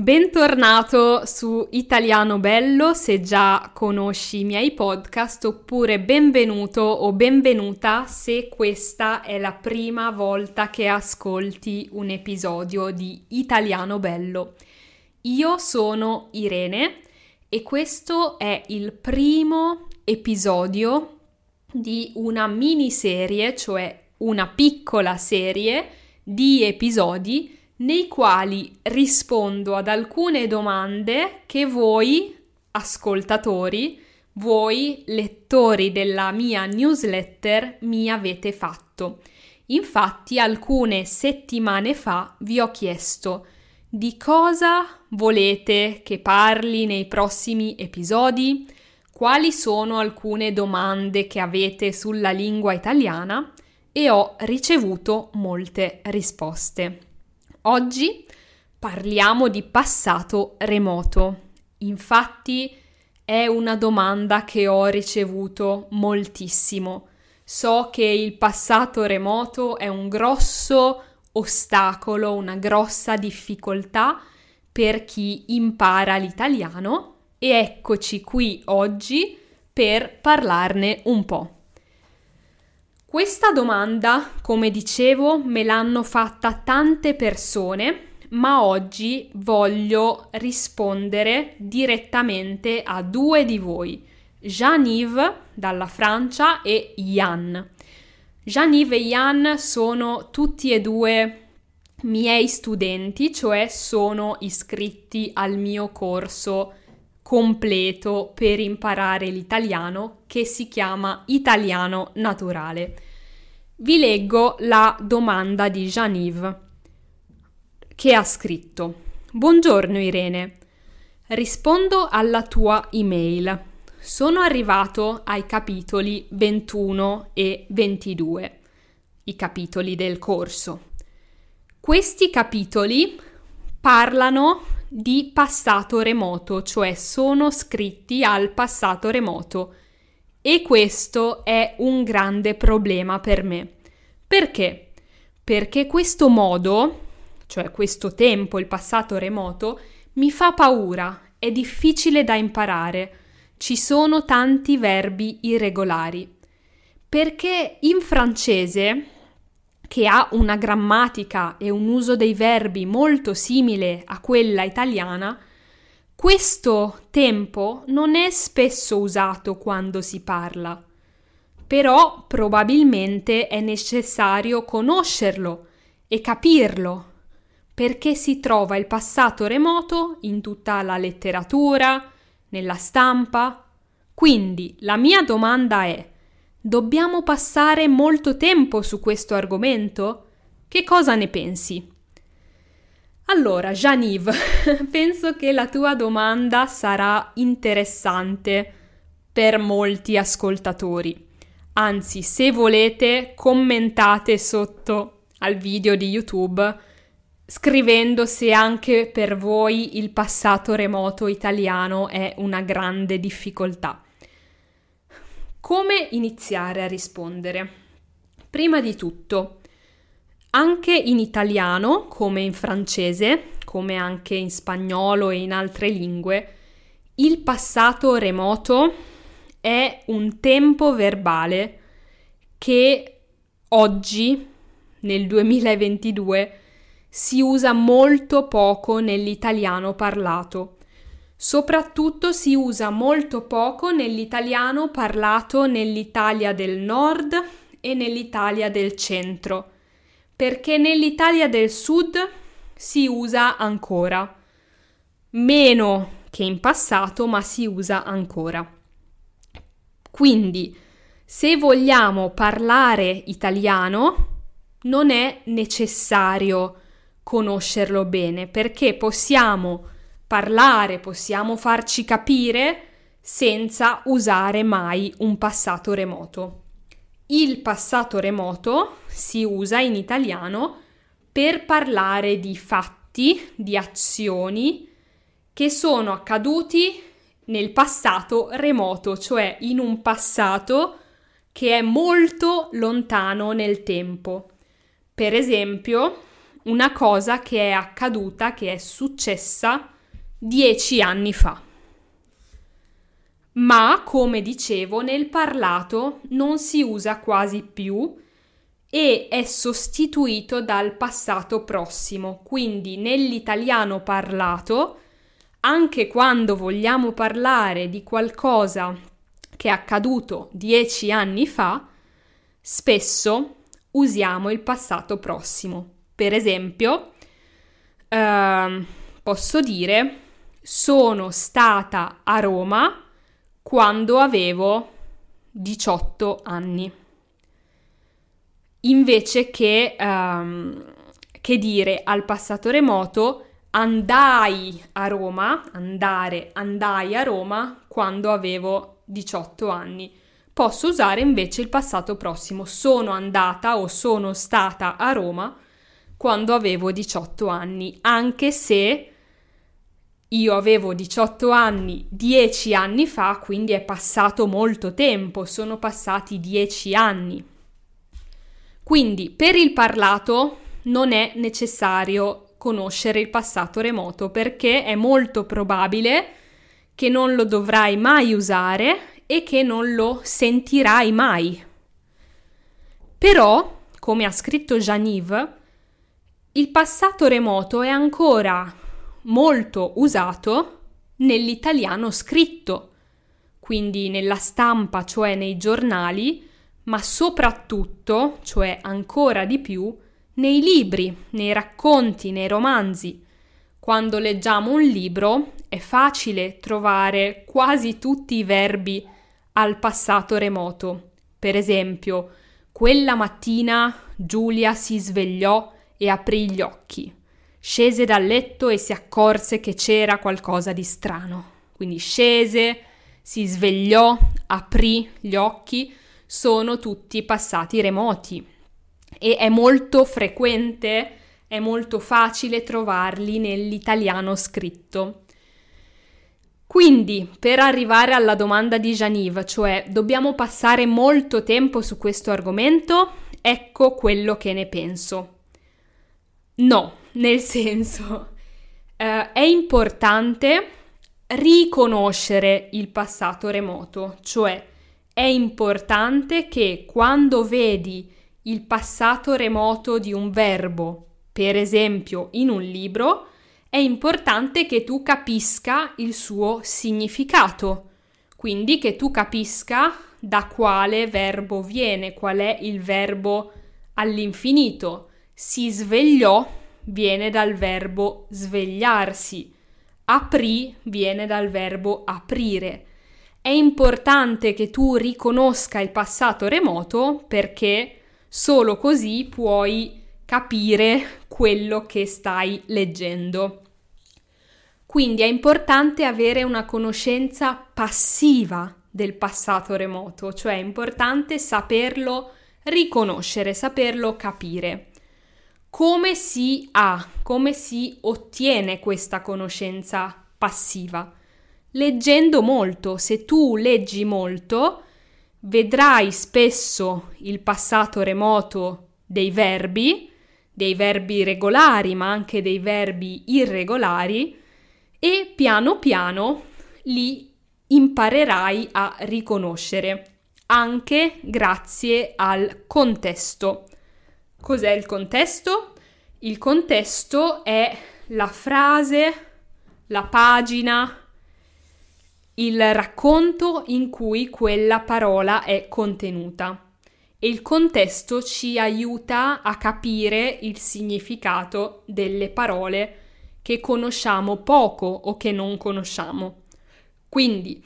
Bentornato su Italiano Bello se già conosci i miei podcast oppure benvenuto o benvenuta se questa è la prima volta che ascolti un episodio di Italiano Bello. Io sono Irene e questo è il primo episodio di una miniserie, cioè una piccola serie di episodi nei quali rispondo ad alcune domande che voi, ascoltatori, voi lettori della mia newsletter, mi avete fatto. Infatti alcune settimane fa vi ho chiesto di cosa volete che parli nei prossimi episodi, quali sono alcune domande che avete sulla lingua italiana e ho ricevuto molte risposte. Oggi parliamo di passato remoto. Infatti è una domanda che ho ricevuto moltissimo. So che il passato remoto è un grosso ostacolo, una grossa difficoltà per chi impara l'italiano e eccoci qui oggi per parlarne un po'. Questa domanda, come dicevo, me l'hanno fatta tante persone, ma oggi voglio rispondere direttamente a due di voi, Jean-Yves dalla Francia e Yann. Jean-Yves e Yann sono tutti e due miei studenti, cioè sono iscritti al mio corso completo per imparare l'italiano che si chiama Italiano Naturale. Vi leggo la domanda di Jean-Yves che ha scritto Buongiorno Irene, rispondo alla tua email. Sono arrivato ai capitoli 21 e 22, i capitoli del corso. Questi capitoli parlano di passato remoto, cioè sono scritti al passato remoto. E questo è un grande problema per me. Perché? Perché questo modo, cioè questo tempo, il passato remoto, mi fa paura, è difficile da imparare, ci sono tanti verbi irregolari. Perché in francese che ha una grammatica e un uso dei verbi molto simile a quella italiana, questo tempo non è spesso usato quando si parla, però probabilmente è necessario conoscerlo e capirlo, perché si trova il passato remoto in tutta la letteratura, nella stampa. Quindi la mia domanda è Dobbiamo passare molto tempo su questo argomento? Che cosa ne pensi? Allora, Janive, penso che la tua domanda sarà interessante per molti ascoltatori. Anzi, se volete, commentate sotto al video di YouTube scrivendo se anche per voi il passato remoto italiano è una grande difficoltà. Come iniziare a rispondere? Prima di tutto, anche in italiano, come in francese, come anche in spagnolo e in altre lingue, il passato remoto è un tempo verbale che oggi, nel 2022, si usa molto poco nell'italiano parlato Soprattutto si usa molto poco nell'italiano parlato nell'Italia del nord e nell'Italia del centro, perché nell'Italia del sud si usa ancora. Meno che in passato, ma si usa ancora. Quindi, se vogliamo parlare italiano, non è necessario conoscerlo bene, perché possiamo parlare, possiamo farci capire senza usare mai un passato remoto. Il passato remoto si usa in italiano per parlare di fatti, di azioni che sono accaduti nel passato remoto, cioè in un passato che è molto lontano nel tempo. Per esempio, una cosa che è accaduta, che è successa dieci anni fa. Ma, come dicevo, nel parlato non si usa quasi più e è sostituito dal passato prossimo. Quindi nell'italiano parlato, anche quando vogliamo parlare di qualcosa che è accaduto dieci anni fa, spesso usiamo il passato prossimo. Per esempio, eh, posso dire sono stata a Roma quando avevo 18 anni. Invece che, um, che dire al passato remoto andai a Roma, andare, andai a Roma quando avevo 18 anni. Posso usare invece il passato prossimo, sono andata o sono stata a Roma quando avevo 18 anni, anche se io avevo 18 anni 10 anni fa, quindi è passato molto tempo, sono passati 10 anni. Quindi per il parlato non è necessario conoscere il passato remoto perché è molto probabile che non lo dovrai mai usare e che non lo sentirai mai. Però, come ha scritto Janive, il passato remoto è ancora molto usato nell'italiano scritto, quindi nella stampa, cioè nei giornali, ma soprattutto, cioè ancora di più, nei libri, nei racconti, nei romanzi. Quando leggiamo un libro è facile trovare quasi tutti i verbi al passato remoto. Per esempio, quella mattina Giulia si svegliò e aprì gli occhi scese dal letto e si accorse che c'era qualcosa di strano. Quindi scese, si svegliò, aprì gli occhi, sono tutti passati remoti e è molto frequente, è molto facile trovarli nell'italiano scritto. Quindi, per arrivare alla domanda di Janive, cioè dobbiamo passare molto tempo su questo argomento, ecco quello che ne penso. No, nel senso, eh, è importante riconoscere il passato remoto, cioè è importante che quando vedi il passato remoto di un verbo, per esempio in un libro, è importante che tu capisca il suo significato, quindi che tu capisca da quale verbo viene, qual è il verbo all'infinito. Si svegliò viene dal verbo svegliarsi, aprì viene dal verbo aprire. È importante che tu riconosca il passato remoto perché solo così puoi capire quello che stai leggendo. Quindi è importante avere una conoscenza passiva del passato remoto, cioè è importante saperlo riconoscere, saperlo capire. Come si ha, come si ottiene questa conoscenza passiva? Leggendo molto. Se tu leggi molto, vedrai spesso il passato remoto dei verbi, dei verbi regolari, ma anche dei verbi irregolari e piano piano li imparerai a riconoscere, anche grazie al contesto. Cos'è il contesto? Il contesto è la frase, la pagina, il racconto in cui quella parola è contenuta e il contesto ci aiuta a capire il significato delle parole che conosciamo poco o che non conosciamo. Quindi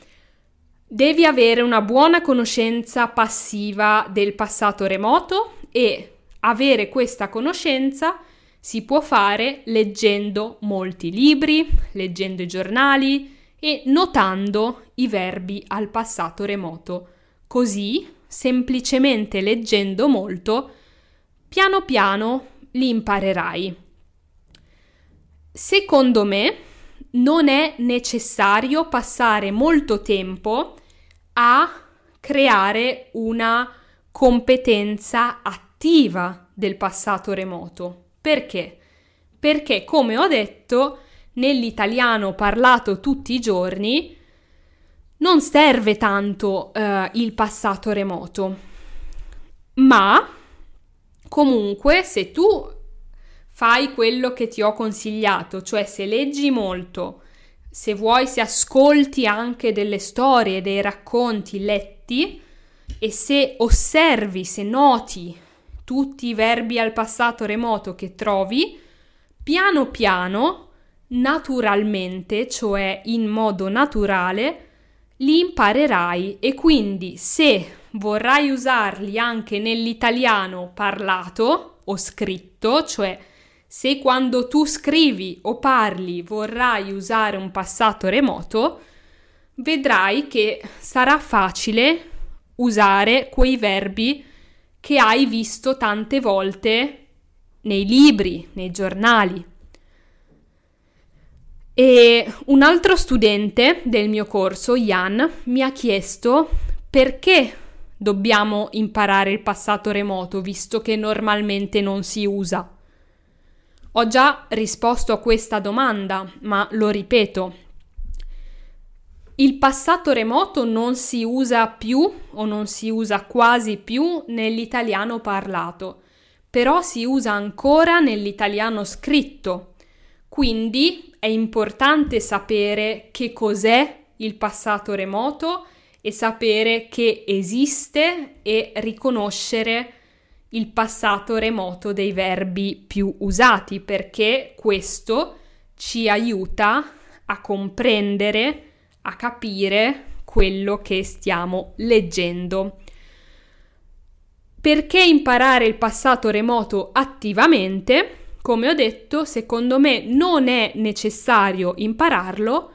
devi avere una buona conoscenza passiva del passato remoto e avere questa conoscenza si può fare leggendo molti libri, leggendo i giornali e notando i verbi al passato remoto. Così, semplicemente leggendo molto, piano piano li imparerai. Secondo me, non è necessario passare molto tempo a creare una competenza attiva attiva del passato remoto. Perché? perché come ho detto nell'italiano parlato tutti i giorni non serve tanto uh, il passato remoto, ma comunque se tu fai quello che ti ho consigliato, cioè se leggi molto, se vuoi se ascolti anche delle storie, dei racconti letti e se osservi, se noti tutti i verbi al passato remoto che trovi, piano piano, naturalmente, cioè in modo naturale, li imparerai e quindi se vorrai usarli anche nell'italiano parlato o scritto, cioè se quando tu scrivi o parli vorrai usare un passato remoto, vedrai che sarà facile usare quei verbi che hai visto tante volte nei libri, nei giornali. E un altro studente del mio corso, Jan, mi ha chiesto perché dobbiamo imparare il passato remoto visto che normalmente non si usa. Ho già risposto a questa domanda, ma lo ripeto. Il passato remoto non si usa più o non si usa quasi più nell'italiano parlato, però si usa ancora nell'italiano scritto. Quindi è importante sapere che cos'è il passato remoto e sapere che esiste e riconoscere il passato remoto dei verbi più usati perché questo ci aiuta a comprendere, a capire quello che stiamo leggendo. Perché imparare il passato remoto attivamente? Come ho detto, secondo me non è necessario impararlo,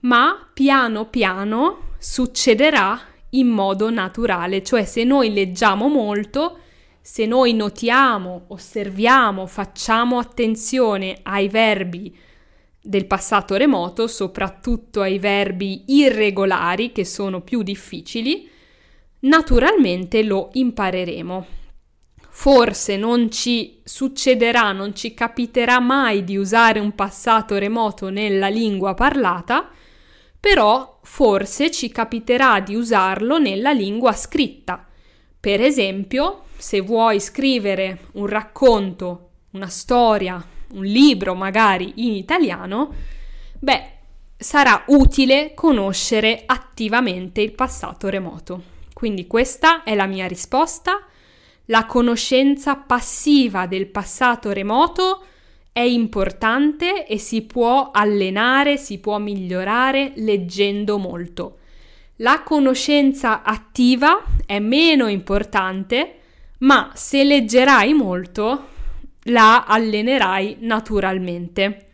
ma piano piano succederà in modo naturale, cioè se noi leggiamo molto, se noi notiamo, osserviamo, facciamo attenzione ai verbi del passato remoto, soprattutto ai verbi irregolari che sono più difficili, naturalmente lo impareremo forse non ci succederà, non ci capiterà mai di usare un passato remoto nella lingua parlata, però forse ci capiterà di usarlo nella lingua scritta. Per esempio, se vuoi scrivere un racconto, una storia, un libro magari in italiano, beh, sarà utile conoscere attivamente il passato remoto. Quindi questa è la mia risposta la conoscenza passiva del passato remoto è importante e si può allenare, si può migliorare leggendo molto. La conoscenza attiva è meno importante, ma se leggerai molto la allenerai naturalmente.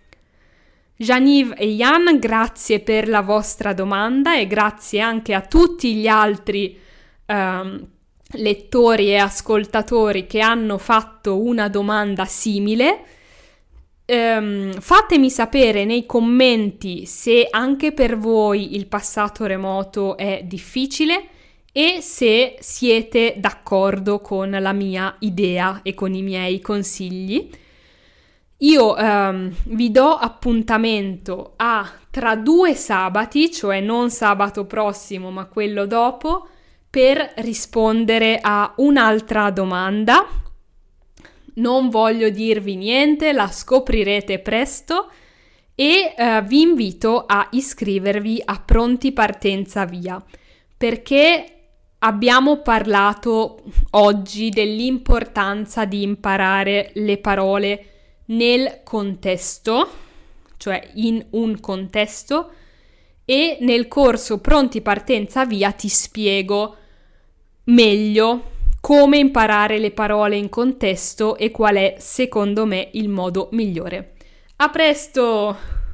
Janive e Jan, grazie per la vostra domanda e grazie anche a tutti gli altri um, lettori e ascoltatori che hanno fatto una domanda simile. Um, fatemi sapere nei commenti se anche per voi il passato remoto è difficile e se siete d'accordo con la mia idea e con i miei consigli. Io um, vi do appuntamento a tra due sabati, cioè non sabato prossimo ma quello dopo, per rispondere a un'altra domanda. Non voglio dirvi niente, la scoprirete presto e eh, vi invito a iscrivervi a Pronti Partenza Via perché abbiamo parlato oggi dell'importanza di imparare le parole nel contesto, cioè in un contesto, e nel corso Pronti Partenza Via ti spiego meglio come imparare le parole in contesto e qual è secondo me il modo migliore. A presto!